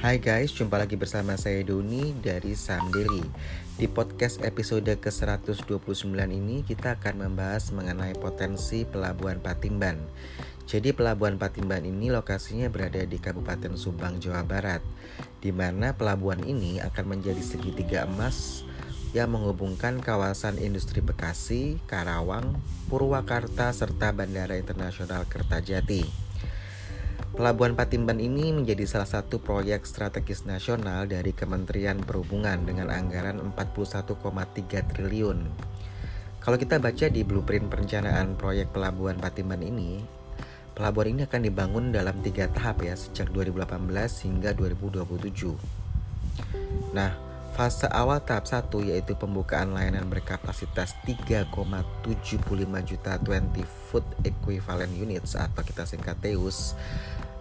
Hai guys, jumpa lagi bersama saya Doni dari Samdeli. Di podcast episode ke-129 ini kita akan membahas mengenai potensi Pelabuhan Patimban. Jadi Pelabuhan Patimban ini lokasinya berada di Kabupaten Subang, Jawa Barat, di mana pelabuhan ini akan menjadi segitiga emas yang menghubungkan kawasan industri Bekasi, Karawang, Purwakarta, serta Bandara Internasional Kertajati. Pelabuhan Patimban ini menjadi salah satu proyek strategis nasional dari Kementerian Perhubungan dengan anggaran 41,3 triliun. Kalau kita baca di blueprint perencanaan proyek Pelabuhan Patimban ini, pelabuhan ini akan dibangun dalam tiga tahap ya sejak 2018 hingga 2027. Nah, fase awal tahap 1 yaitu pembukaan layanan berkapasitas 3,75 juta 20 foot equivalent units atau kita singkat TEUS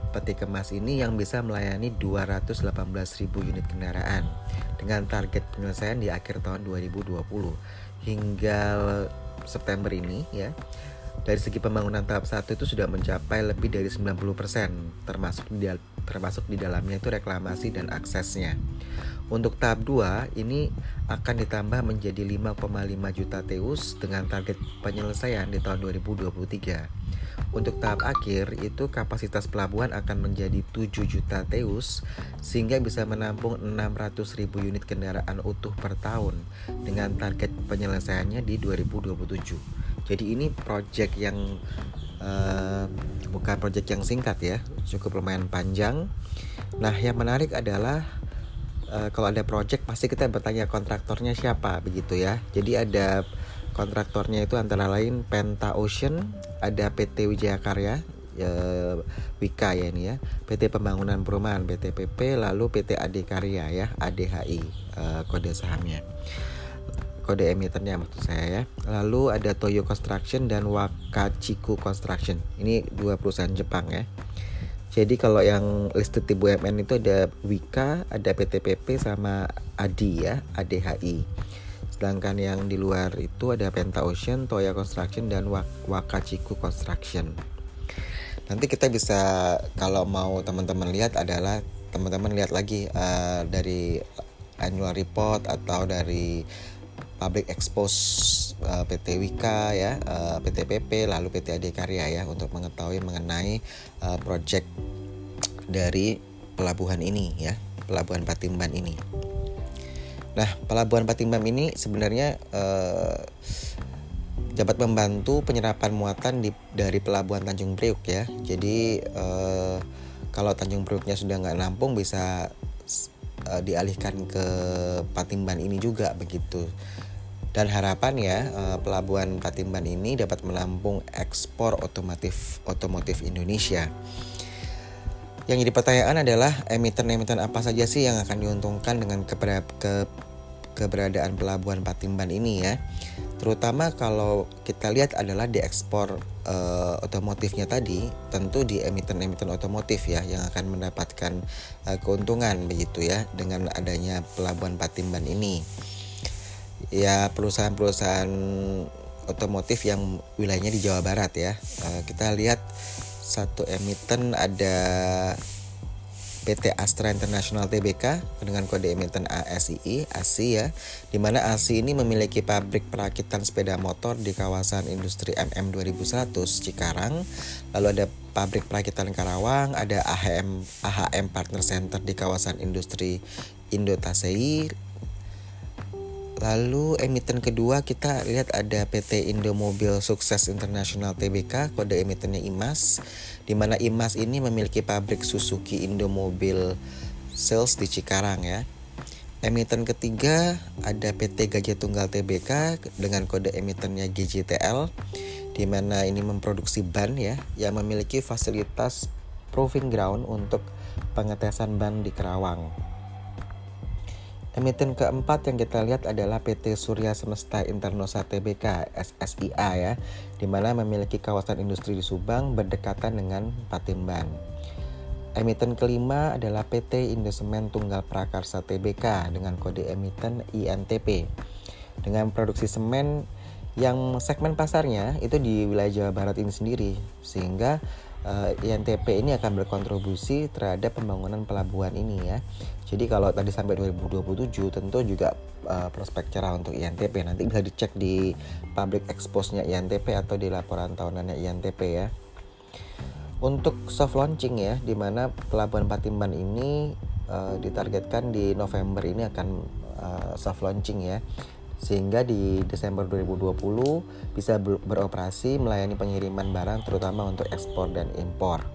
peti kemas ini yang bisa melayani 218.000 unit kendaraan dengan target penyelesaian di akhir tahun 2020 hingga September ini ya. Dari segi pembangunan tahap 1 itu sudah mencapai lebih dari 90% termasuk di termasuk di dalamnya itu reklamasi dan aksesnya. Untuk tahap 2 ini akan ditambah menjadi 5,5 juta teus dengan target penyelesaian di tahun 2023. Untuk tahap akhir itu kapasitas pelabuhan akan menjadi 7 juta teus sehingga bisa menampung 600 ribu unit kendaraan utuh per tahun dengan target penyelesaiannya di 2027. Jadi ini project yang uh, bukan project yang singkat ya, cukup lumayan panjang. Nah, yang menarik adalah uh, kalau ada project pasti kita bertanya kontraktornya siapa begitu ya. Jadi ada kontraktornya itu antara lain Penta Ocean, ada PT Wijaya Karya, ya, Wika ya ini ya, PT Pembangunan Perumahan (PTPP), lalu PT Adikarya ya, ADHI uh, kode sahamnya. Kode emitennya maksud saya ya. Lalu ada Toyo Construction dan Wakachiku Construction. Ini dua perusahaan Jepang ya. Jadi kalau yang listed di BUMN itu ada Wika, ada PTPP sama Adi ya, ADHI. Sedangkan yang di luar itu ada Penta Ocean, Toya Construction, dan Wakachiku Construction. Nanti kita bisa kalau mau teman-teman lihat adalah teman-teman lihat lagi uh, dari annual report atau dari public expose uh, PT Wika ya, uh, PT PP lalu PT Adikarya ya untuk mengetahui mengenai uh, project dari pelabuhan ini ya, pelabuhan Patimban ini. Nah, pelabuhan Patimban ini sebenarnya eh, dapat membantu penyerapan muatan di, dari pelabuhan Tanjung Priuk ya. Jadi eh, kalau Tanjung Priuknya sudah nggak nampung bisa eh, dialihkan ke Patimban ini juga begitu. Dan harapan ya eh, pelabuhan Patimban ini dapat menampung ekspor otomotif otomotif Indonesia. Yang jadi pertanyaan adalah emiten-emiten apa saja sih yang akan diuntungkan dengan ke, ke keberadaan pelabuhan Patimban ini ya. Terutama kalau kita lihat adalah di ekspor uh, otomotifnya tadi, tentu di emiten-emiten otomotif ya yang akan mendapatkan uh, keuntungan begitu ya dengan adanya pelabuhan Patimban ini. Ya perusahaan-perusahaan otomotif yang wilayahnya di Jawa Barat ya. Uh, kita lihat satu emiten ada PT Astra International Tbk dengan kode emiten ASII, ASI ya, di mana ASI ini memiliki pabrik perakitan sepeda motor di kawasan industri MM 2100 Cikarang, lalu ada pabrik perakitan Karawang, ada AHM AHM Partner Center di kawasan industri Indotasei, Lalu emiten kedua kita lihat ada PT Indomobil Sukses Internasional Tbk, kode emitennya IMAS, di mana IMAS ini memiliki pabrik Suzuki Indomobil Sales di Cikarang ya. Emiten ketiga ada PT Gajah Tunggal Tbk dengan kode emitennya GJTL, di mana ini memproduksi ban ya, yang memiliki fasilitas proving ground untuk pengetesan ban di Kerawang. Emiten keempat yang kita lihat adalah PT Surya Semesta Internosa Tbk SSIA ya, di mana memiliki kawasan industri di Subang berdekatan dengan Patimban. Emiten kelima adalah PT Indosemen Tunggal Prakarsa Tbk dengan kode emiten INTP. Dengan produksi semen Yang segmen pasarnya itu di wilayah Jawa Barat ini sendiri, sehingga uh, eh, INTP ini akan berkontribusi terhadap pembangunan pelabuhan ini ya. Jadi kalau tadi sampai 2027 tentu juga uh, prospek cerah untuk INTP. Nanti bisa dicek di public expose-nya INTP atau di laporan tahunannya INTP ya. Untuk soft launching ya, di mana pelabuhan Patimban ini uh, ditargetkan di November ini akan uh, soft launching ya sehingga di Desember 2020 bisa beroperasi melayani pengiriman barang terutama untuk ekspor dan impor.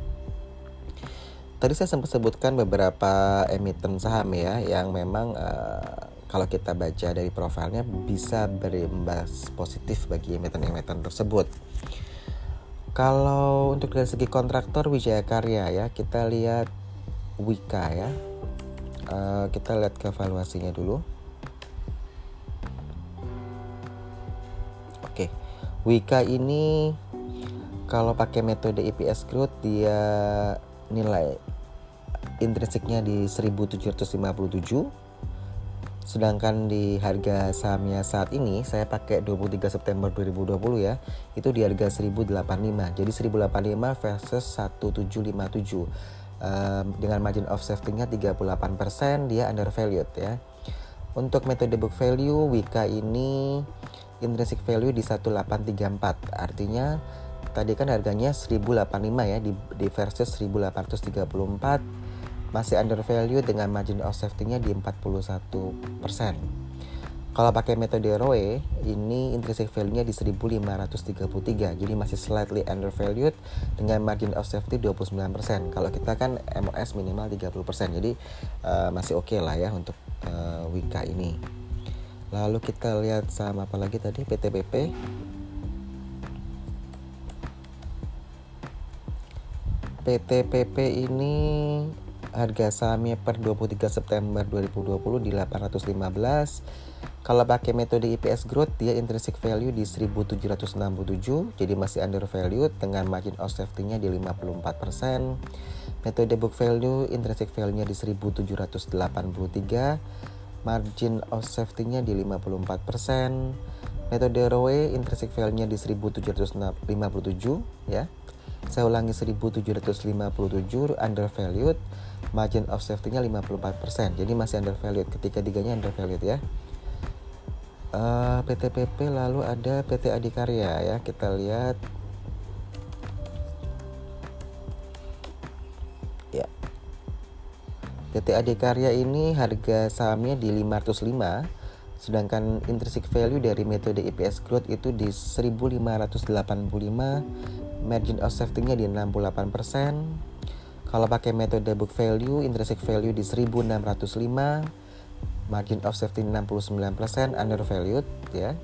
Tadi saya sempat sebutkan beberapa emiten saham ya yang memang uh, kalau kita baca dari profilnya bisa berimbas positif bagi emiten-emiten tersebut. Kalau untuk dari segi kontraktor Wijaya Karya ya kita lihat Wika ya. Uh, kita lihat ke valuasinya dulu. Wika ini kalau pakai metode EPS growth dia nilai intrinsiknya di 1757 sedangkan di harga sahamnya saat ini saya pakai 23 September 2020 ya itu di harga 1085 jadi 1085 versus 1757 um, dengan margin of safety-nya 38% dia undervalued ya. Untuk metode book value Wika ini intrinsic value di 1834 artinya tadi kan harganya 1085 ya di, di versus 1834 masih under value dengan margin of safety-nya di 41%. Kalau pakai metode ROE, ini intrinsic value-nya di 1533. Jadi masih slightly undervalued dengan margin of safety 29%. Kalau kita kan MOS minimal 30%. Jadi uh, masih oke okay lah ya untuk uh, Wika ini lalu kita lihat saham apa lagi tadi? PTPP PTPP ini harga sahamnya per 23 September 2020 di 815 kalau pakai metode EPS growth dia intrinsic value di 1767 jadi masih undervalued dengan margin of safety-nya di 54% metode book value intrinsic value-nya di 1783 margin of safety-nya di 54%, metode ROE intrinsic value-nya di 1757 ya. Saya ulangi 1757 undervalued, margin of safety-nya 54%. Jadi masih undervalued ketika tiganya undervalued ya. Uh, eh, PTPP lalu ada PT Adikarya ya. Kita lihat PT Adikarya ini harga sahamnya di 505 sedangkan intrinsic value dari metode EPS growth itu di 1585 margin of safety-nya di 68% kalau pakai metode book value intrinsic value di 1605 margin of safety 69% undervalued ya.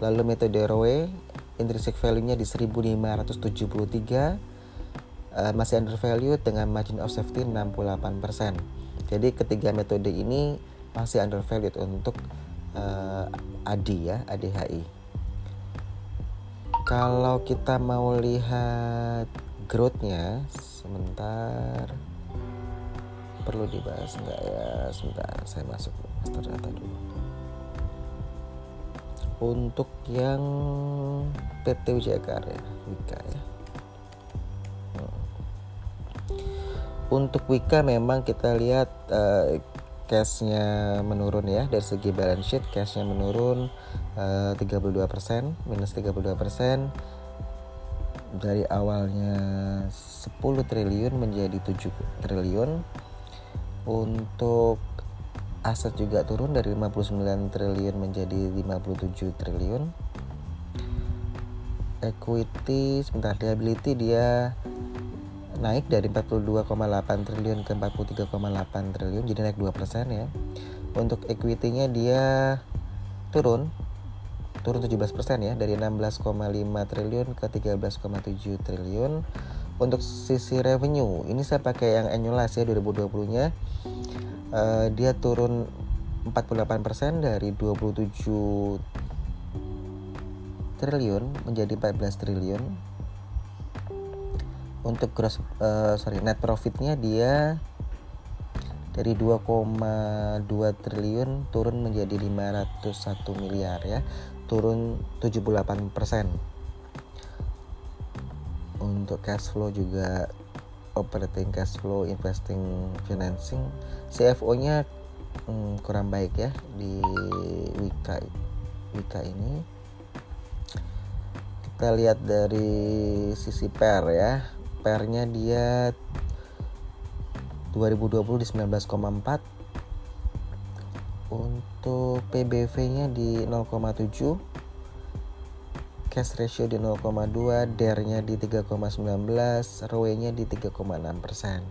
Lalu metode ROE intrinsic value-nya di 1573 uh, masih undervalued dengan margin of safety 68%. Jadi ketiga metode ini masih undervalued untuk uh, ADI ya, ADHI. Kalau kita mau lihat growth-nya sebentar perlu dibahas enggak ya sebentar saya masuk master data dulu untuk yang PT Wijaya Karya Wika ya untuk Wika memang kita lihat uh, cashnya menurun ya. Dari segi balance sheet cashnya menurun uh, 32% minus 32% dari awalnya 10 triliun menjadi 7 triliun. Untuk aset juga turun dari 59 triliun menjadi 57 triliun. Equity sebentar liability dia naik dari 42,8 triliun ke 43,8 triliun jadi naik 2% ya. Untuk equity-nya dia turun turun 17% ya dari 16,5 triliun ke 13,7 triliun. Untuk sisi revenue ini saya pakai yang annualized ya 2020 nya uh, dia turun 48% dari 27 triliun menjadi 14 triliun untuk gross uh, sorry net profitnya dia dari 2,2 triliun turun menjadi 501 miliar ya. Turun 78% untuk cash flow juga operating cash flow investing financing CFO nya hmm, kurang baik ya di Wika Wika ini. Kita lihat dari sisi per ya pernya dia 2020 di 19,4 untuk PBV nya di 0,7 cash ratio di 0,2 DER nya di 3,19 ROE nya di 3,6 persen.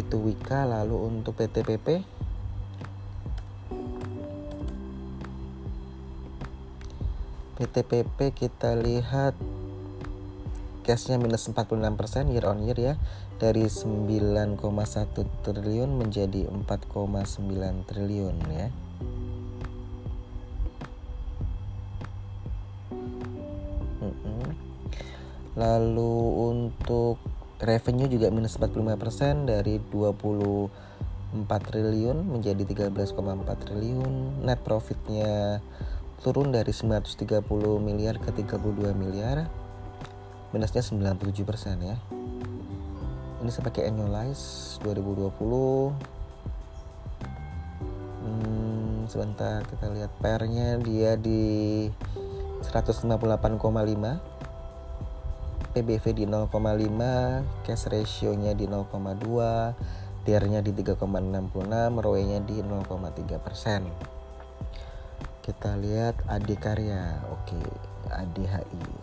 Itu Wika lalu untuk PTPP PTPP kita lihat cashnya minus 46% year on year ya. Dari 9,1 triliun menjadi 4,9 triliun ya. Lalu untuk revenue juga minus 45% dari 24 triliun menjadi 13,4 triliun. Net profitnya turun dari 930 miliar ke 32 miliar minusnya 97% ya. Ini saya pakai annualize 2020 hmm, sebentar kita lihat pernya dia di 158,5 PBV di 0,5 cash ratio nya di 0,2 DR nya di 3,66 ROE nya di 0,3 persen. Kita lihat adikarya oke ADHI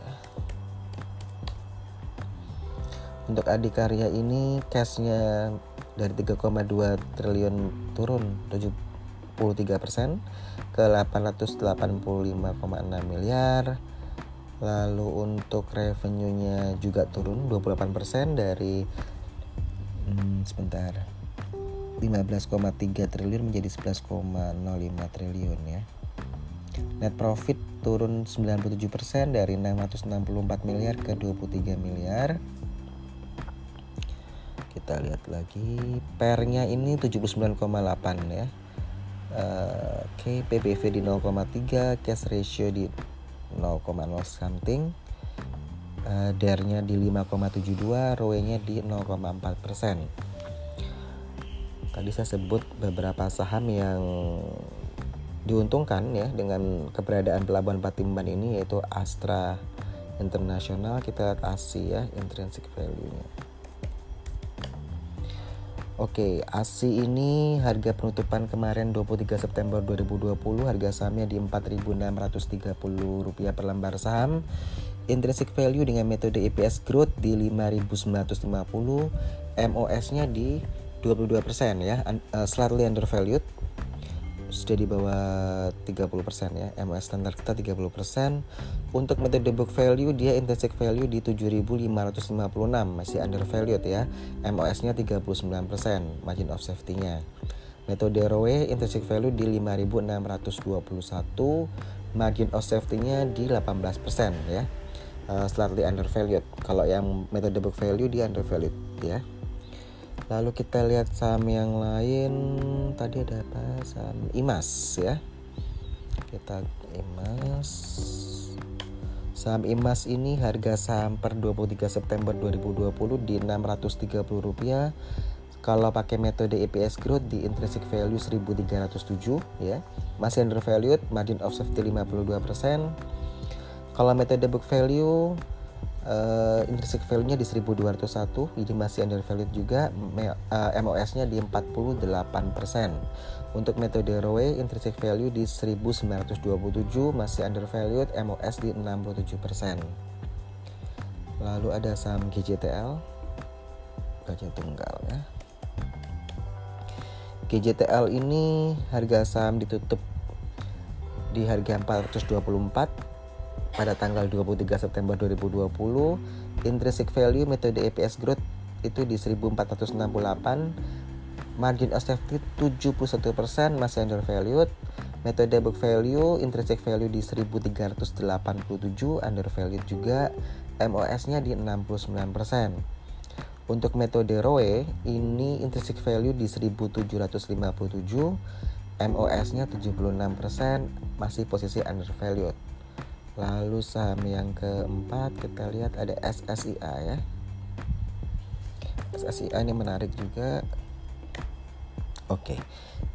untuk adikarya ini cashnya dari 3,2 triliun turun 73 persen ke 885,6 miliar. Lalu untuk revenue-nya juga turun 28 persen dari hmm, sebentar 15,3 triliun menjadi 11,05 triliun ya. Net profit turun 97 persen dari 664 miliar ke 23 miliar kita lihat lagi. Pernya ini 79,8 ya. Uh, oke okay, PBV di 0,3 cash ratio di 0,0 something. Uh, DER-nya di 5,72 ROE-nya di 0,4 persen. Tadi saya sebut beberapa saham yang diuntungkan ya dengan keberadaan pelabuhan Patimban ini yaitu Astra Internasional. Kita lihat ya intrinsic value-nya Oke, ASI ini harga penutupan kemarin 23 September 2020 harga sahamnya di Rp4.630 per lembar saham. Intrinsic value dengan metode EPS growth di 5.950, MOS-nya di 22% ya, uh, slightly undervalued sudah di bawah 30% ya. MOS standar kita 30% untuk metode book value dia intrinsic value di 7556 masih undervalued ya. MOS nya 39% margin of safety nya metode ROE intrinsic value di 5621 margin of safety nya di 18% ya. Uh, slightly undervalued kalau yang metode book value dia undervalued ya lalu kita lihat saham yang lain. Tadi ada apa? Saham Imas ya. Kita Imas. Saham Imas ini harga saham per 23 September 2020 di 630 rupiah. Kalau pakai metode EPS growth di intrinsic value 1307 ya. Masih undervalued margin of safety 52% kalau metode book value uh, intrinsic value-nya di 1201 ini masih undervalued juga uh, eh, MOS-nya di 48% untuk metode ROE intrinsic value di 1927 masih undervalued MOS di 67% lalu ada saham GJTL gaji tunggal ya. GJTL ini harga saham ditutup di harga 424 pada tanggal 23 September 2020 intrinsic value metode EPS growth itu di 1468 margin of safety 71% masih undervalued metode book value intrinsic value di 1387 undervalued juga MOS nya di 69% untuk metode ROE ini intrinsic value di 1757 MOS nya 76% masih posisi undervalued lalu saham yang keempat kita lihat ada SSIA ya. SSIA ini menarik juga. Oke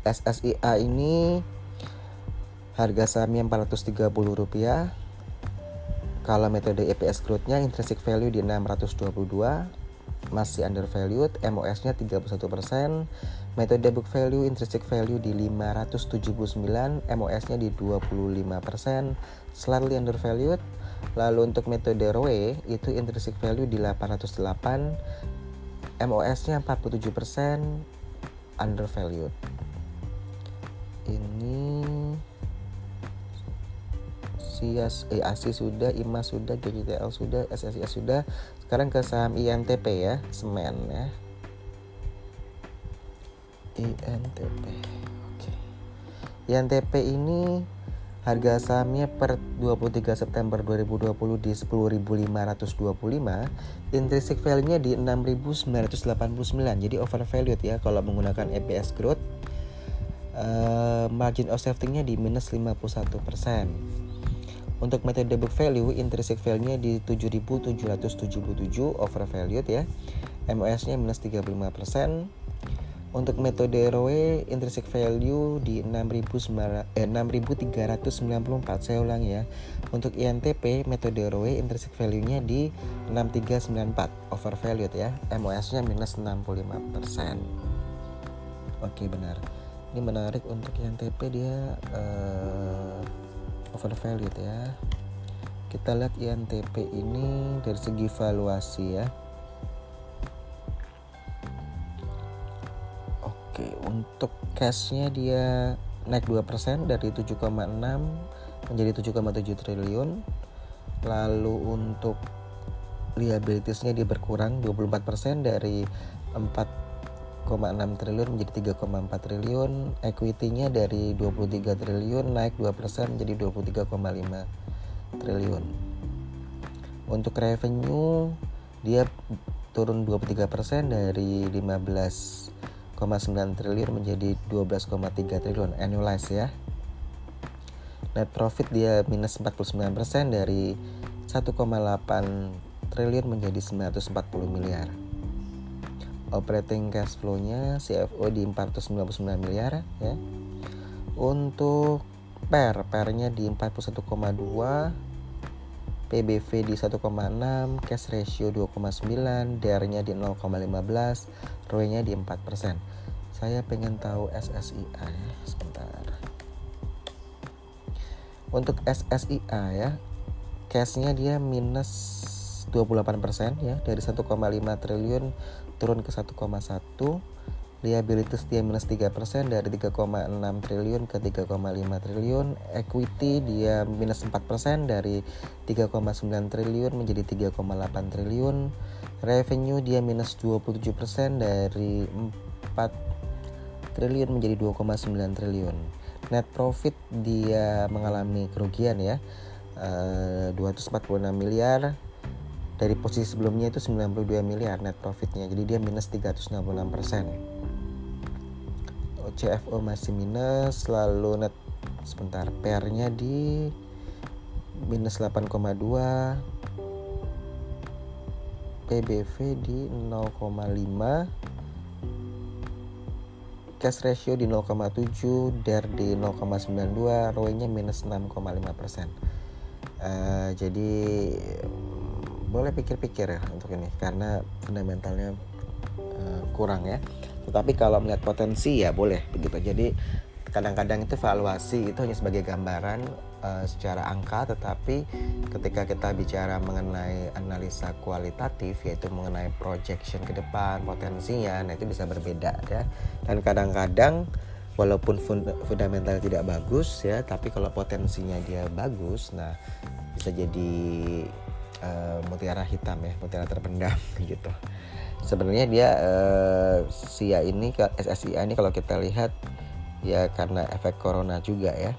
SSIA ini harga sahamnya 430 rupiah. Kalau metode EPS growth-nya intrinsic value di 622 masih undervalued, MOS-nya 31%, metode book value, intrinsic value di 579, MOS-nya di 25%, slightly undervalued. Lalu untuk metode ROE itu intrinsic value di 808, MOS-nya 47%, undervalued. Ini Sias, eh, ASI sudah, IMA sudah, GJTL sudah, SSIA sudah. Sekarang ke saham INTP ya, semen ya. INTP. Oke. INTP ini harga sahamnya per 23 September 2020 di 10.525, intrinsic value-nya di 6.989. Jadi overvalued ya kalau menggunakan EPS growth. Uh, margin of safety-nya di minus 51%. Untuk metode book value, intrinsic value-nya di 7.777 overvalued ya. MOS-nya minus 35%. Untuk metode ROE, intrinsic value di 6.394. Eh, Saya ulang ya. Untuk INTP, metode ROE, intrinsic value-nya di 6394 overvalued ya. MOS-nya minus 65%. Oke, benar. Ini menarik untuk INTP dia uh, overvalued ya kita lihat INTP ini dari segi valuasi ya oke untuk cashnya dia naik 2% dari 7,6 menjadi 7,7 triliun. Lalu untuk liabilitiesnya dia berkurang 24% dari 4 1,6 triliun menjadi 3,4 triliun. Equity-nya dari 23 triliun naik 2% menjadi 23,5 triliun. Untuk revenue dia turun 23% dari 15,9 triliun menjadi 12,3 triliun annualized ya net profit dia minus 49% dari 1,8 triliun menjadi 940 miliar operating cash flow-nya CFO di 499 miliar ya. Untuk PER, PER-nya di 41,2 PBV di 1,6, cash ratio 2,9, DER-nya di 0,15, ROE-nya di 4%. Saya pengen tahu SSIA ya, sebentar. Untuk SSIA ya, cash-nya dia minus 28% ya dari 1,5 triliun turun ke 1,1 liabilities dia minus 3% dari 3,6 triliun ke 3,5 triliun. Equity dia minus 4% dari 3,9 triliun menjadi 3,8 triliun. Revenue dia minus 27% dari 4 triliun menjadi 2,9 triliun. Net profit dia mengalami kerugian ya uh, eh, 246 miliar. Dari posisi sebelumnya itu 92 miliar net profitnya jadi dia minus 366 persen CFO masih minus lalu net sebentar PR nya di minus 8,2 PBV di 0,5 cash ratio di 0,7 DER di 0,92 ROE nya minus 6,5 persen. Uh, jadi boleh pikir-pikir ya untuk ini karena fundamentalnya uh, kurang ya tetapi kalau melihat potensi ya boleh begitu. Jadi kadang-kadang itu valuasi itu hanya sebagai gambaran uh, secara angka tetapi ketika kita bicara mengenai analisa kualitatif yaitu mengenai projection ke depan potensinya nah itu bisa berbeda ya. Dan kadang-kadang walaupun fund fundamental tidak bagus ya tapi kalau potensinya dia bagus nah bisa jadi uh, mutiara hitam ya mutiara terpendam gitu sebenarnya dia uh, SIA ini SSIA ini kalau kita lihat ya karena efek corona juga ya.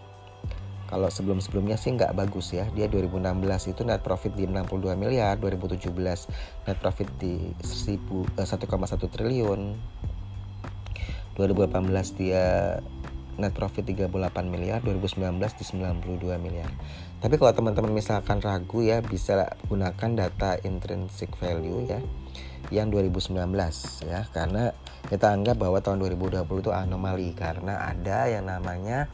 Kalau sebelum-sebelumnya sih nggak bagus ya. Dia 2016 itu net profit di 62 miliar 2017 net profit di 1,1 uh, triliun. 2018 dia net profit 38 miliar 2019 di 92 miliar. Tapi kalau teman-teman misalkan ragu ya bisa gunakan data intrinsic value ya yang 2019 ya. Karena kita anggap bahwa tahun 2020 itu anomali karena ada yang namanya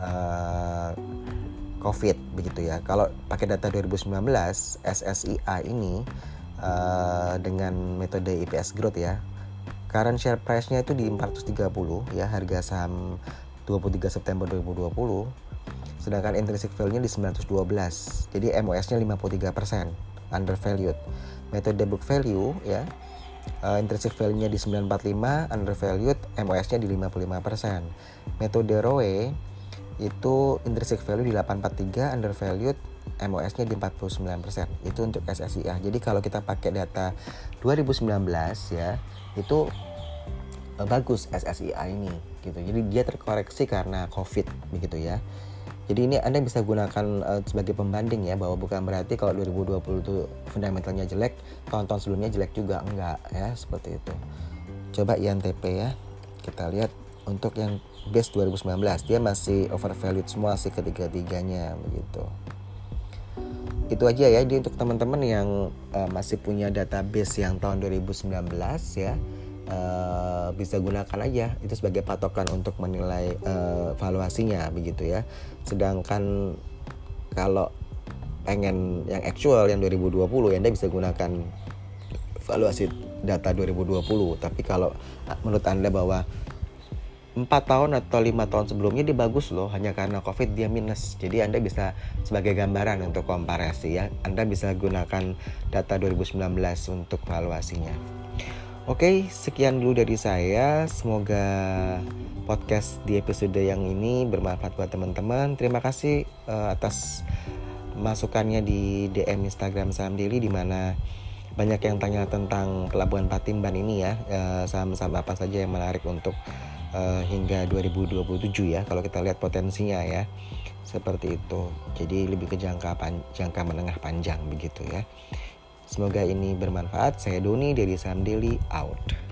uh, COVID begitu ya. Kalau pakai data 2019 SSIA ini uh, dengan metode EPS growth ya current share price-nya itu di 430 ya harga saham 23 September 2020 sedangkan intrinsic value-nya di 912 jadi MOS-nya 53% undervalued metode book value ya uh, intrinsic value-nya di 945 undervalued MOS-nya di 55% metode ROE itu intrinsic value di 843 undervalued MOS-nya di 49%. Itu untuk SSIA. Jadi kalau kita pakai data 2019 ya, itu uh, bagus SSIA ini gitu. Jadi dia terkoreksi karena Covid begitu ya. Jadi ini Anda bisa gunakan uh, sebagai pembanding ya bahwa bukan berarti kalau 2020 itu fundamentalnya jelek, tahun-tahun sebelumnya jelek juga enggak ya, seperti itu. Coba INTP ya. Kita lihat untuk yang base 2019 dia masih overvalued semua sih ketiga-tiganya begitu itu aja ya jadi untuk teman-teman yang uh, masih punya database yang tahun 2019 ya uh, bisa gunakan aja. Itu sebagai patokan untuk menilai uh, valuasinya begitu ya. Sedangkan kalau pengen yang actual yang 2020 ya Anda bisa gunakan valuasi data 2020 tapi kalau menurut Anda bahwa empat tahun atau lima tahun sebelumnya dia bagus loh hanya karena covid dia minus. Jadi anda bisa sebagai gambaran untuk komparasi ya anda bisa gunakan data 2019 untuk valuasinya oke sekian dulu dari saya. Semoga podcast di episode yang ini bermanfaat buat teman-teman. Terima kasih uh, atas masukannya di DM Instagram Saham Daily di mana banyak yang tanya tentang pelabuhan Patimban ini ya. Eh, saham-saham apa saja yang menarik untuk uh, hingga 2027 ya kalau kita lihat potensinya ya. Seperti itu. Jadi lebih ke jangka pan jangka menengah panjang begitu ya semoga ini bermanfaat. Saya Doni dari Sam out